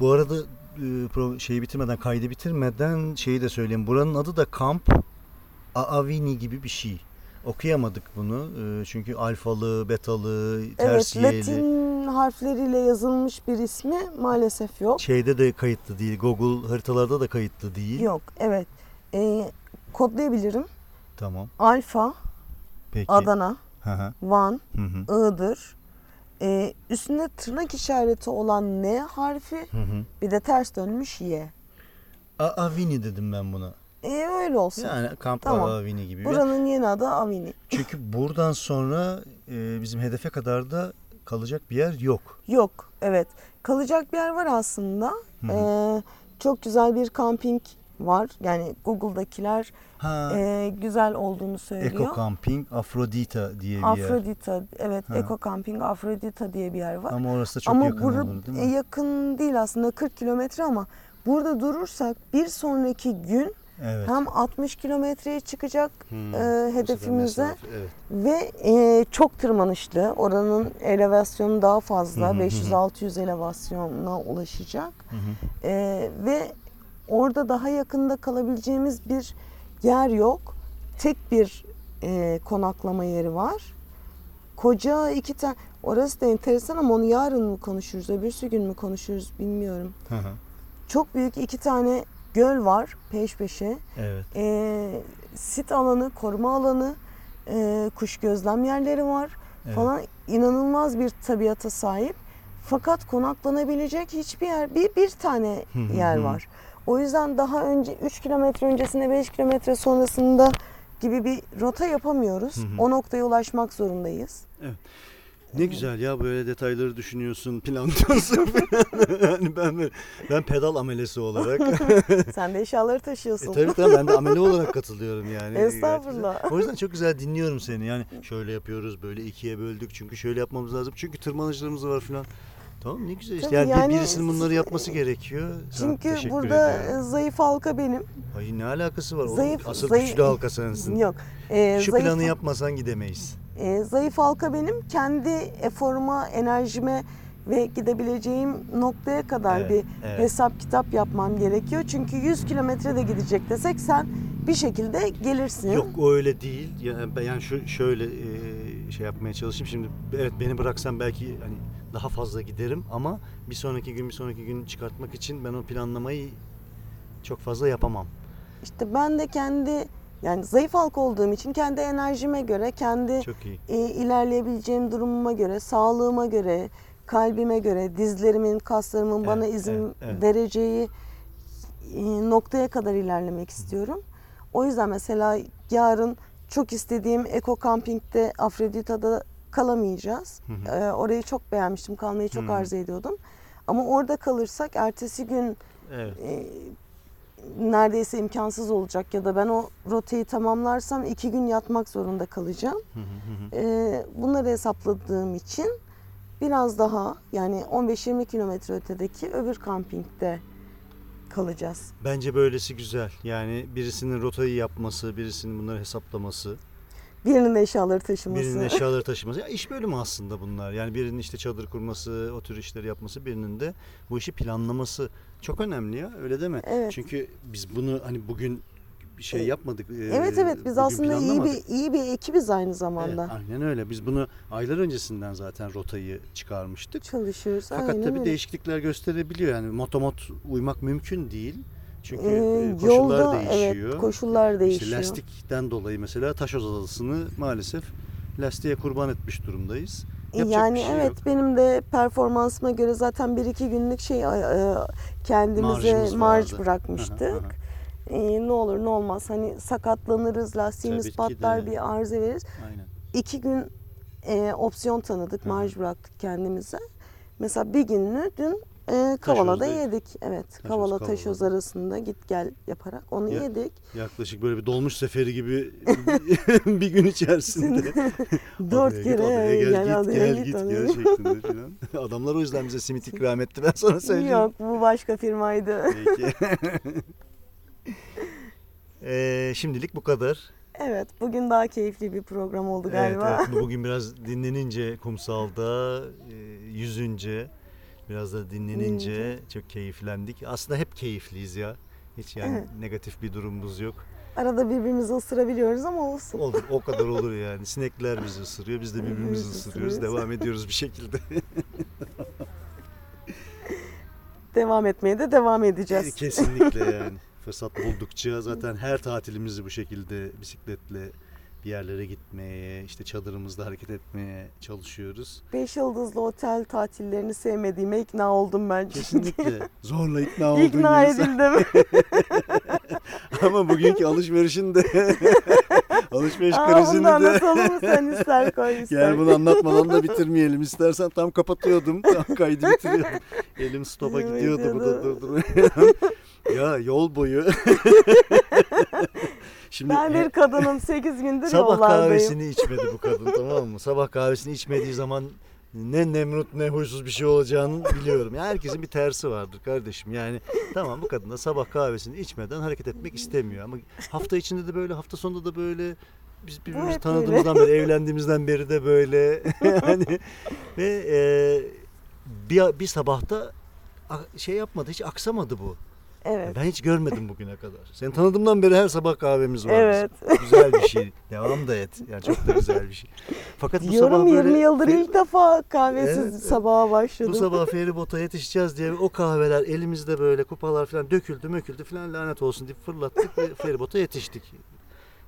Bu arada e, şeyi bitirmeden, kaydı bitirmeden şeyi de söyleyeyim. Buranın adı da Kamp Aavini gibi bir şey. Okuyamadık bunu. E, Çünkü alfalı, betalı, Evet, tersiyeli. Latin harfleriyle yazılmış bir ismi maalesef yok. Şeyde de kayıtlı değil. Google haritalarda da kayıtlı değil. Yok, evet. E, kodlayabilirim. Tamam. Alfa, Peki. Adana, Hı hı. Van, Hı hı. Iğdır. E, üstünde tırnak işareti olan N harfi Hı hı. bir de ters dönmüş Y. Aavini dedim ben buna. E, öyle olsun. Yani Kamp Tamam. Aavini gibi. bir- Buranın yeni adı Avini. Çünkü buradan sonra e, bizim hedefe kadar da kalacak bir yer yok. Yok, evet. Kalacak bir yer var aslında. Ee, çok güzel bir kamping var. Yani Google'dakiler Ha, e, güzel olduğunu söylüyor. Eco Camping Afrodita diye bir yer. Afrodita, evet. Ha. Eco Camping Afrodita diye bir yer var. Ama orası da çok ama yakın bura- olur değil e, mi? yakın değil aslında 40 kilometre ama burada durursak bir sonraki gün Evet. hem 60 kilometreye çıkacak Hmm, e, hedefimize mesafe, Evet. ve e, çok tırmanışlı. Oranın elevasyonu daha fazla. Hı hı, hı hı. 500-600 elevasyona ulaşacak. Hı hı. Ee, ve orada daha yakında kalabileceğimiz bir yer yok. Tek bir e, konaklama yeri var. Koca iki tane, orası da enteresan ama onu yarın mı konuşuruz, öbürsü gün mü konuşuruz bilmiyorum. Hı hı. Çok büyük iki tane göl var peş peşe. Evet. Ee, sit alanı, koruma alanı, e, kuş gözlem yerleri var Evet. falan. inanılmaz bir tabiata sahip. Fakat konaklanabilecek hiçbir yer, bir, bir tane yer var. O yüzden daha önce 3 kilometre öncesinde 5 kilometre sonrasında gibi bir rota yapamıyoruz. Hı hı. O noktaya ulaşmak zorundayız. Ne güzel ya böyle detayları düşünüyorsun, planlıyorsun falan. yani ben ben pedal amelesi olarak. Sen de eşyaları e, taşıyorsun. tabii tabii ben de amele olarak katılıyorum yani. Estağfurullah. O yüzden çok güzel dinliyorum seni. Yani şöyle yapıyoruz, böyle ikiye böldük çünkü şöyle yapmamız lazım. Çünkü tırmanıcılarımız var falan. Tamam ne güzel işte. Tabii Yani, bir- yani birisinin bunları yapması gerekiyor. Sana Çünkü teşekkür burada ediyorum. e, zayıf halka benim. Ay ne alakası var? Oğlum, Zayıf- Asıl zayıf- güçlü halka sensin. Yok. e, Şu zayıf, planı yapmasan gidemeyiz. e, zayıf halka benim. Kendi eforuma, enerjime ve gidebileceğim noktaya kadar Evet, bir evet. hesap kitap yapmam gerekiyor. Çünkü 100 kilometre de gidecek desek sen bir şekilde gelirsin. Yok o öyle değil. Yani, ben- yani şu şöyle e, şey yapmaya çalışayım. Şimdi evet beni bıraksan belki hani daha fazla giderim ama bir sonraki gün bir sonraki gün çıkartmak için ben o planlamayı çok fazla yapamam. İşte ben de kendi yani zayıf halka olduğum için kendi enerjime göre, kendi e, ilerleyebileceğim durumuma göre, sağlığıma göre, kalbime göre, dizlerimin, kaslarımın bana Evet, izin evet, evet. vereceği e, noktaya kadar ilerlemek istiyorum. O yüzden mesela yarın çok istediğim Eko Camping'de Afrodita'da kalamayacağız. Hı hı. E, orayı çok beğenmiştim, kalmayı çok Hı. arzu ediyordum. Ama orada kalırsak ertesi gün Evet. e, neredeyse imkansız olacak ya da ben o rotayı tamamlarsam iki gün yatmak zorunda kalacağım. Hı hı hı. E, bunları hesapladığım için biraz daha yani 15-20 kilometre ötedeki öbür kampingde kalacağız. Bence böylesi güzel. Yani birisinin rotayı yapması, birisinin bunları hesaplaması, Birinin eşyaları taşıması. birinin eşyaları taşıması. Ya iş bölümü aslında bunlar. Yani birinin işte çadır kurması, o tür işleri yapması, birinin de bu işi planlaması çok önemli ya. Öyle deme. Evet. Çünkü biz bunu hani bugün bir şey yapmadık. e, Evet evet biz aslında iyi bir iyi bir ekibiz aynı Evet, zamanda. aynen öyle. Biz bunu aylar öncesinden zaten rotayı çıkarmıştık. Çalışıyoruz. Fakat aynen tabii öyle. değişiklikler gösterebiliyor. Yani motomot uymak mümkün değil. Çünkü Ee, e, koşullar yolda değişiyor. evet koşullar İşte değişiyor. lastikten dolayı mesela Taşoz Adası'nı maalesef lastiğe kurban etmiş durumdayız. Yapacak yani şey evet yok. benim de performansıma göre zaten bir iki günlük şey e, e, kendimize Marjımız marj vardı. bırakmıştık. Aha, aha. E, ne olur ne olmaz hani sakatlanırız, lastiğimiz Tabii patlar bir arıza veririz. Aynen. İki gün e, opsiyon tanıdık, marj bıraktık kendimize. Mesela bir gününü dün e, Kavala'da Taşöz'de- yedik. Evet, Taşöz, Kavala. Taşöz arasında git gel yaparak onu Ya- yedik. Yaklaşık böyle bir dolmuş seferi gibi bir gün içerisinde. Dört kere git, gel, gel, git, gel, git, git, gel şeklinde falan. Adamlar o yüzden bize simit ikram etti ben sana söyleyeyim. Yok bu başka firmaydı. Peki. Ee, şimdilik bu kadar. Evet bugün daha keyifli bir program oldu galiba. Evet, evet. Bugün biraz dinlenince kumsalda, e, yüzünce, biraz da dinlenince çok keyiflendik. Aslında hep keyifliyiz ya. Hiç yani Evet. negatif bir durumumuz yok. Arada birbirimizi ısırabiliyoruz ama olsun. Olur, o kadar olur yani. Sinekler bizi ısırıyor, biz de birbirimizi Birbirimizi ısırıyoruz. ısırıyoruz. Devam ediyoruz bir şekilde. Devam etmeye de devam edeceğiz. Kesinlikle yani. Fırsat buldukça zaten her tatilimizi bu şekilde bisikletle bir yerlere gitmeye, işte çadırımızda hareket etmeye çalışıyoruz. Beş yıldızlı otel tatillerini sevmediğime ikna oldum ben. Kesinlikle. Zorla ikna oldun ikna edildim. Ama bugünkü alışverişin de alışveriş Aa, krizini de anlatalım mı sen ister koy ister. yani bunu anlatmadan da bitirmeyelim. İstersen tam kapatıyordum. Tam kaydı bitiriyordum. Elim stopa gidiyordu. Bu da- durdur. ya yol boyu. Şimdi Ben bir kadınım 8 gündür sabah yollardayım. kahvesini içmedi bu kadın tamam mı? Sabah kahvesini içmediği zaman ne Nemrut ne huysuz bir şey olacağını biliyorum. Yani herkesin bir tersi vardır kardeşim. Yani tamam bu kadın da sabah kahvesini içmeden hareket etmek istemiyor. Ama hafta içinde de böyle, hafta sonunda da böyle. Biz birbirimizi tanıdığımızdan beri, evlendiğimizden beri de böyle. yani ve e, bir, bir sabahta şey yapmadı, hiç aksamadı bu. Evet. Ben hiç görmedim bugüne kadar. Seni tanıdığımdan beri her sabah kahvemiz var. Evet. bizim. Güzel bir şey. Devam da et. Yani çok da güzel bir şey. Fakat bu Diyorum sabah böyle 20 yıldır fe- ilk defa kahvesiz Evet. sabaha başladım. bu sabah feribota yetişeceğiz diye o kahveler elimizde böyle kupalar falan döküldü möküldü falan lanet olsun deyip fırlattık ve feribota yetiştik.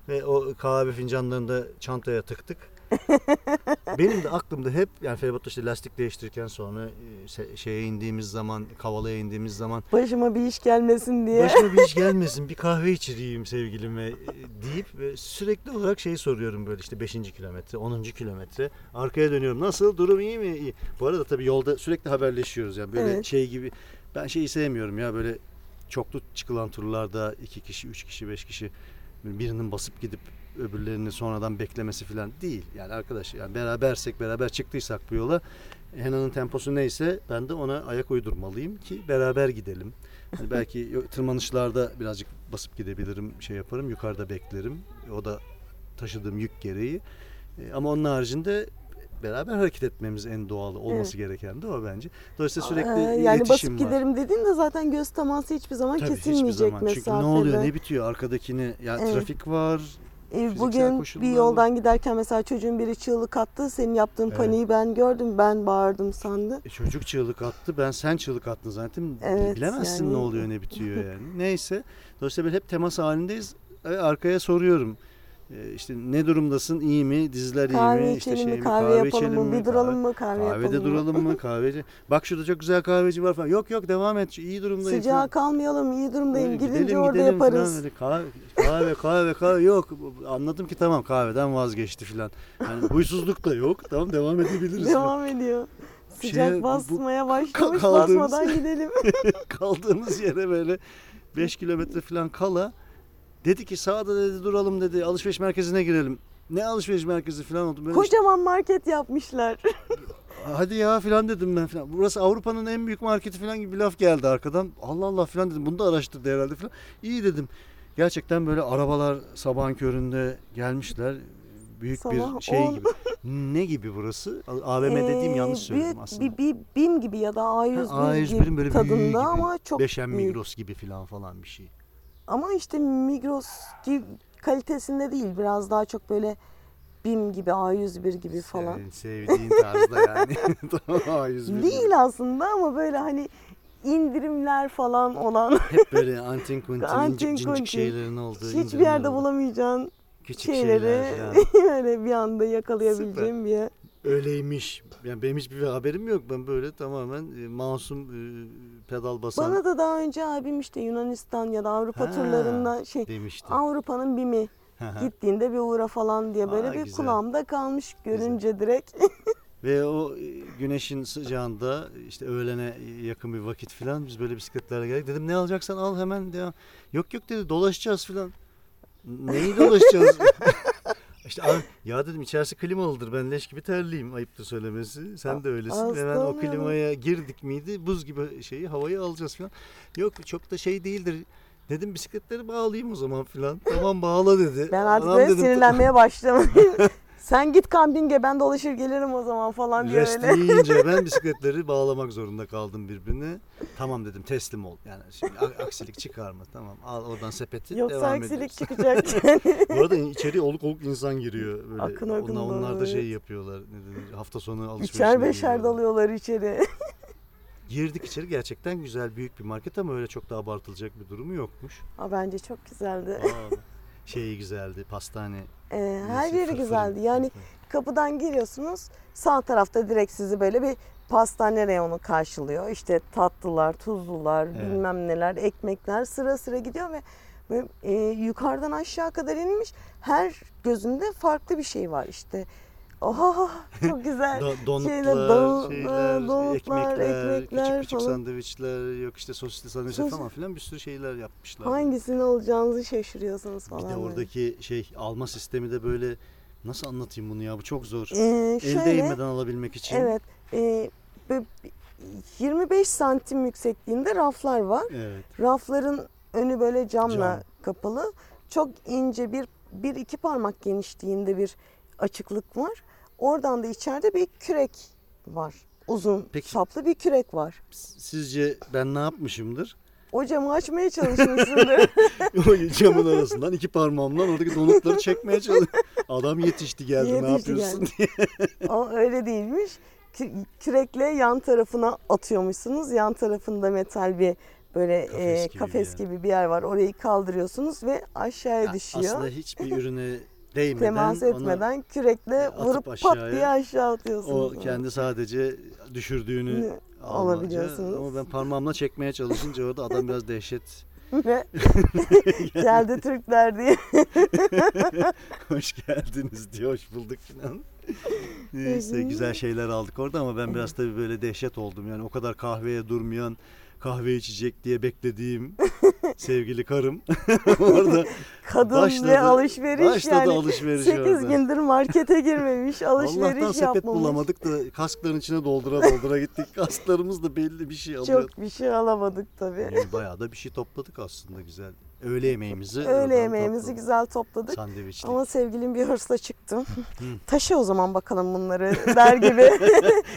Ve o kahve fincanlarını da çantaya tıktık. Benim de aklımda hep yani feribotta işte lastik değiştirirken sonra e, şeye indiğimiz zaman, kavalaya indiğimiz zaman Başıma bir iş gelmesin diye. başıma bir iş gelmesin bir kahve içireyim sevgilime e, deyip ve sürekli olarak şeyi soruyorum böyle işte 5. kilometre, 10. kilometre. Arkaya dönüyorum. Nasıl? Durum iyi mi? İyi. Bu arada tabii yolda sürekli haberleşiyoruz yani böyle Evet. şey gibi. Ben şeyi sevmiyorum ya böyle çoklu çıkılan turlarda iki kişi, üç kişi, beş kişi birinin basıp gidip öbürlerini sonradan beklemesi falan değil. Yani arkadaş yani berabersek beraber çıktıysak bu yola Hena'nın temposu neyse ben de ona ayak uydurmalıyım ki beraber gidelim. Hani belki tırmanışlarda birazcık basıp gidebilirim, şey yaparım, yukarıda beklerim. O da taşıdığım yük gereği. E, Ama onun haricinde beraber hareket etmemiz en doğal olması gereken de o bence. Dolayısıyla sürekli Ee, yani iletişim basıp var. giderim dediğin de zaten göz teması hiçbir zaman Tabii hiçbir kesilmeyecek zaman. mesafede. Çünkü ne oluyor, ne bitiyor arkadakini? Ya Evet. trafik var. Ee, fiziksel Bugün koşullar bir yoldan giderken mesela çocuğun biri çığlık attı. Senin yaptığın Evet. paniği ben gördüm. Ben bağırdım sandı. E, çocuk çığlık attı. Ben sen çığlık attın zaten. Evet, Bilemezsin yani- ne oluyor, ne bitiyor yani. Neyse. Dolayısıyla böyle hep temas halindeyiz. E, Arkaya soruyorum. E, işte ne durumdasın? İyi mi? Diziler iyi Kahve mi? İşte şey mi? mi? Kahve, yapalım içelim mı? Bir duralım mı? Kahve, Kahvede yapalım duralım mı? Kahveci. Bak şurada çok güzel kahveci var falan. Yok yok devam et. İyi durumdayım. Sıcağa falan. kalmayalım. iyi durumdayım. Öyle Gidince gidelim, orada gidelim falan yaparız. böyle. Kahve, kahve, kahve, kahve yok. Anladım ki tamam kahveden vazgeçti falan. Yani huysuzluk da yok. Tamam devam edebiliriz. falan. Devam ediyor. Şeye, Sıcak bu- basmaya başlamış. kaldığımız- Basmadan gidelim. Kaldığımız yere böyle 5 kilometre falan kala dedi ki sağda dedi duralım dedi alışveriş merkezine girelim. Ne alışveriş merkezi falan oldu. Böyle işte, Kocaman market yapmışlar. hadi ya falan dedim ben falan. Burası Avrupa'nın en büyük marketi falan gibi bir laf geldi arkadan. Allah Allah falan dedim. Bunu da araştırdı herhalde falan. İyi dedim. Gerçekten böyle arabalar sabahın köründe gelmişler. Büyük Sabah bir şey on. gibi. Ne gibi burası? AVM dediğim Ee, yanlış söyledim bir, aslında. Bir, bir BİM gibi ya da A101 Ha, A101'in gibi böyle tadında gibi. ama çok Beşen büyük. Migros gibi falan falan bir şey. Ama işte Migros gibi kalitesinde değil. Biraz daha çok böyle BİM gibi A101 gibi falan. Senin sevdiğin tarzda yani. tamam A101. Değil aslında ama böyle hani indirimler falan olan Hep böyle antin kuntin, Antin incik cincik şeylerin olduğu. hiçbir yerde bulamayacağın Küçük şeyleri şeyler falan. böyle bir anda yakalayabileceğim bir yer. Öyleymiş. Yani benim hiçbir haberim yok. Ben böyle tamamen e, masum e, pedal basan Bana da daha önce abim işte Yunanistan ya da Avrupa Ha, turlarında şey demişti. Avrupa'nın BİM'i gittiğinde bir uğra falan diye böyle Aa, bir güzel. kulağımda kalmış görünce direkt. Ve o e, güneşin sıcağında işte öğlene yakın bir vakit falan biz böyle bisikletlerle geldik. Dedim ne alacaksan al hemen. Devam. Yok yok dedi dolaşacağız falan. Neyi dolaşacağız? işte abi, ya dedim içerisi klimalıdır ben leş gibi terliyim ayıptır söylemesi. Sen de öylesin. Hemen o klimaya girdik miydi buz gibi şeyi havayı alacağız falan. Yok çok da şey değildir. Dedim bisikletleri bağlayayım o zaman falan. Tamam bağla dedi. Ben artık Anam böyle dedim, sinirlenmeye başladım. Sen git kampinge ben dolaşır gelirim o zaman falan diye Rest öyle. yiyince ben bisikletleri bağlamak zorunda kaldım birbirine. Tamam dedim teslim ol. Yani şimdi a- aksilik çıkarma tamam. Al oradan sepeti Yoksa devam aksilik ediyoruz. çıkacak. Bu arada içeri oluk oluk insan giriyor. Böyle. Akın akın onlar, onlar da şey yapıyorlar. Ne denir, hafta sonu alışverişine İçer beşer giriyorlar. dalıyorlar içeri. Girdik içeri gerçekten güzel büyük bir market ama öyle çok da abartılacak bir durumu yokmuş. Aa, bence çok güzeldi. Aa, şeyi güzeldi pastane. Ee, her neyse, yeri fırfırı, güzeldi. Yani kapıdan giriyorsunuz. Sağ tarafta direkt sizi böyle bir pastane reyonu karşılıyor. İşte tatlılar, tuzlular, Evet. bilmem neler, ekmekler sıra sıra gidiyor ve böyle, e, yukarıdan aşağı kadar inmiş. Her gözünde farklı bir şey var işte. Oha çok güzel. Do- donutlar, şeyler, şeyler, donutlar, ekmekler, ekmekler küçük küçük falan. sandviçler, yok işte sosisli sandviçler Sos- falan filan bir sürü şeyler yapmışlar. Hangisini alacağınızı şaşırıyorsunuz falan. Bir de böyle. oradaki şey alma sistemi de böyle nasıl anlatayım bunu ya bu çok zor. Ee, El şöyle, değmeden alabilmek için. Evet. E, böyle 25 santim yüksekliğinde raflar var. Evet. Rafların önü böyle camla Cam. kapalı. Çok ince bir bir iki parmak genişliğinde bir açıklık var. Oradan da içeride bir kürek var. Uzun Peki. saplı bir kürek var. Sizce ben ne yapmışımdır? O camı açmaya çalışmışsındır. o camın arasından iki parmağımla oradaki donutları çekmeye çalışıyorum. Adam yetişti geldi ne Yetişti yapıyorsun geldi. Ama öyle değilmiş. Kü- Kürekle yan tarafına atıyormuşsunuz. Yan tarafında metal bir böyle Kafes e, gibi kafes bir gibi bir yer var. Orayı kaldırıyorsunuz ve aşağıya Ya düşüyor. Aslında hiçbir ürüne Değmeden Temas onu- etmeden kürekle atıp vurup pat aşağıya, diye aşağı atıyorsunuz. o kendi sadece düşürdüğünü alabiliyorsunuz. Ama ben parmağımla çekmeye çalışınca orada adam biraz dehşet. Ve geldi Türkler diye. hoş geldiniz diye hoş bulduk falan. Neyse güzel şeyler aldık orada ama ben biraz tabii böyle dehşet oldum. Yani o kadar kahveye durmayan kahve içecek diye beklediğim sevgili karım orada Kadın Başladı- ve alışveriş başladı yani. alışveriş 8 orada. gündür markete girmemiş, alışveriş Allah'tan sepet yapmamış. bulamadık da kaskların içine doldura doldura gittik. Kasklarımız da belli bir şey alıyor. Çok bir şey alamadık tabii. Yani bayağı da bir şey topladık aslında güzel. Öğle yemeğimizi Öğle yemeğimizi topladık. güzel topladık. Sandviçlik. Ama sevgilim bir hırsla çıktım. Taşı o zaman bakalım bunları der gibi.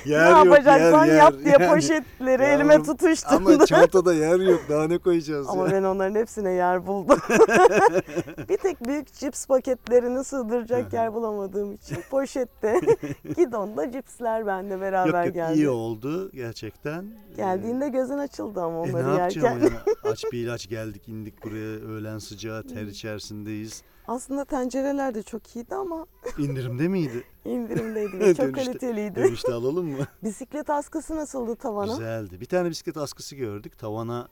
Yer ne yok, yapacaksan yer, yap diye Yani poşetleri Yavrum, elime tutuşturdu. Ama çantada yer yok. Daha ne koyacağız Ama ya? ben onların hepsine yer buldum. bir tek büyük cips paketlerini sığdıracak yer bulamadığım için poşette gidonda cipsler bende beraber Yok yok geldi. iyi oldu gerçekten. Geldiğinde gözün açıldı ama Ee, e, onları ne yapacağım yerken. yani? Aç bir ilaç geldik indik buraya öğlen sıcağı ter içerisindeyiz. Aslında tencereler de çok iyiydi ama İndirimde miydi? indirimdeydi çok Dönüşte- kaliteliydi. Dönüşte alalım mı? Bisiklet askısı nasıldı tavana? Güzeldi. Bir tane bisiklet askısı gördük. Tavana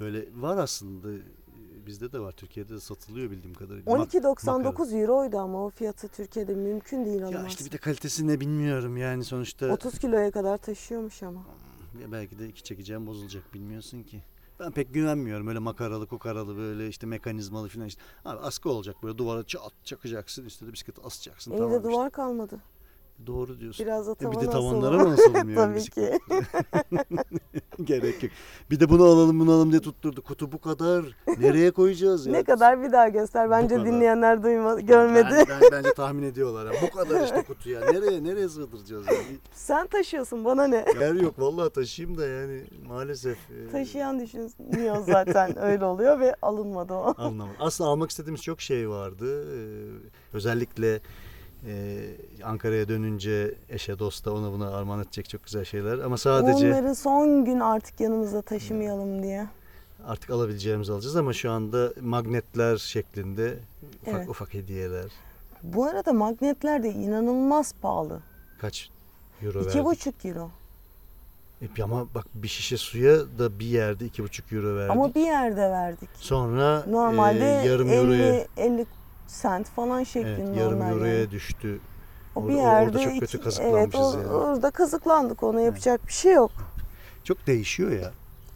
böyle var aslında. Bizde de var. Türkiye'de de satılıyor bildiğim kadarıyla. Mak- 12.99 euroydu ama o fiyatı Türkiye'de mümkün değil Ya alamazsın. işte bir de kalitesi ne bilmiyorum yani sonuçta. 30 kiloya kadar taşıyormuş ama. Ya belki de iki çekeceğim bozulacak bilmiyorsun ki. Ben pek güvenmiyorum öyle makaralı kukaralı böyle işte mekanizmalı falan işte. Abi askı olacak böyle duvara çat çakacaksın üstüne de bisikleti asacaksın Evde tamam duvar kalmadı. Doğru diyorsun. Biraz da E tavana bir de tavanlara mı asalım yani? Tabii ki. Gerek yok. Bir de bunu alalım bunu alalım diye tutturdu. Kutu bu kadar. Nereye koyacağız ya? ne kadar bir daha göster. Bence kadar. dinleyenler duyma, görmedi. Ben, ben- bence tahmin ediyorlar. ya. Bu kadar işte kutu ya. Nereye nereye sığdıracağız yani? Sen taşıyorsun bana ne? Yer yok vallahi taşıyayım da yani maalesef. e, Taşıyan düşünüyor zaten öyle oluyor ve alınmadı o. Anlamadım. Aslında almak istediğimiz çok şey vardı. Ee, özellikle e, Ankara'ya dönünce eşe dosta ona buna armağan edecek çok güzel şeyler. Ama sadece Onları son gün artık yanımızda taşımayalım diye. artık alabileceğimizi alacağız ama şu anda magnetler şeklinde ufak Evet. ufak hediyeler. Bu arada magnetler de inanılmaz pahalı. Kaç euro İki verdik? buçuk euro. E, ama bak bir şişe suya da bir yerde iki buçuk euro verdik. Ama bir yerde verdik. Sonra Normalde e, yarım euroya 50, 50 sent falan şeklinde evet, yarım onlar euroya yani. düştü. O Orada- bir orada yerde çok kötü iki- kazıklanmışız evet, o- yani. Orada kazıklandık. Ona yapacak bir şey yok. Çok değişiyor ya.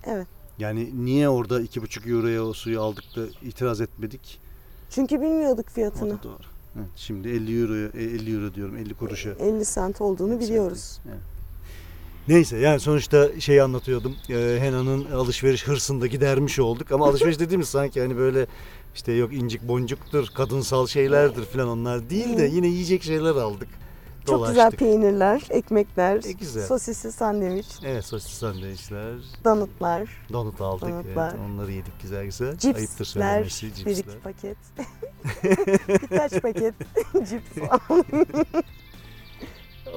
Evet. Yani niye orada iki buçuk euroya o suyu aldık da itiraz etmedik? Çünkü bilmiyorduk O fiyatını. da doğru. Evet, şimdi 50 euroya, e, 50 euro diyorum 50 kuruşa. 50 sent olduğunu biliyoruz. Evet. Neyse yani sonuçta şeyi anlatıyordum. Ee, Hena'nın alışveriş hırsını da gidermiş olduk. Ama alışveriş dediğimiz sanki hani böyle işte yok incik boncuktur, kadınsal şeylerdir falan onlar değil de yine yiyecek şeyler aldık. Çok Dolaştık. güzel peynirler, ekmekler, E, güzel. sosisli sandviç, Evet sosis sandviçler, donutlar, donut aldık. Donutlar. Evet, onları yedik güzel güzel. Ayıptır cipsler, söylemesi bir cipsler. iki paket. Birkaç paket cips aldım.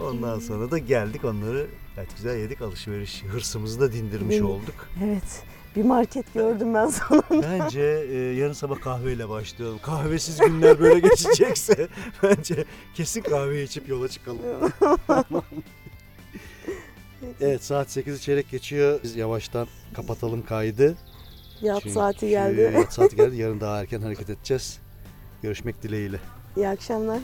Ondan sonra da geldik onları gayet güzel yedik. Alışveriş hırsımızı da dindirmiş Dindik. olduk. Evet. Bir market gördüm ben sana. Bence e, yarın sabah kahveyle başlayalım. Kahvesiz günler böyle geçecekse bence kesin kahve içip yola çıkalım. Evet saat 8'i çeyrek geçiyor. Biz yavaştan kapatalım kaydı. Yat Çünkü saati geldi. Yat saati geldi. Yarın daha erken hareket edeceğiz. Görüşmek dileğiyle. İyi akşamlar.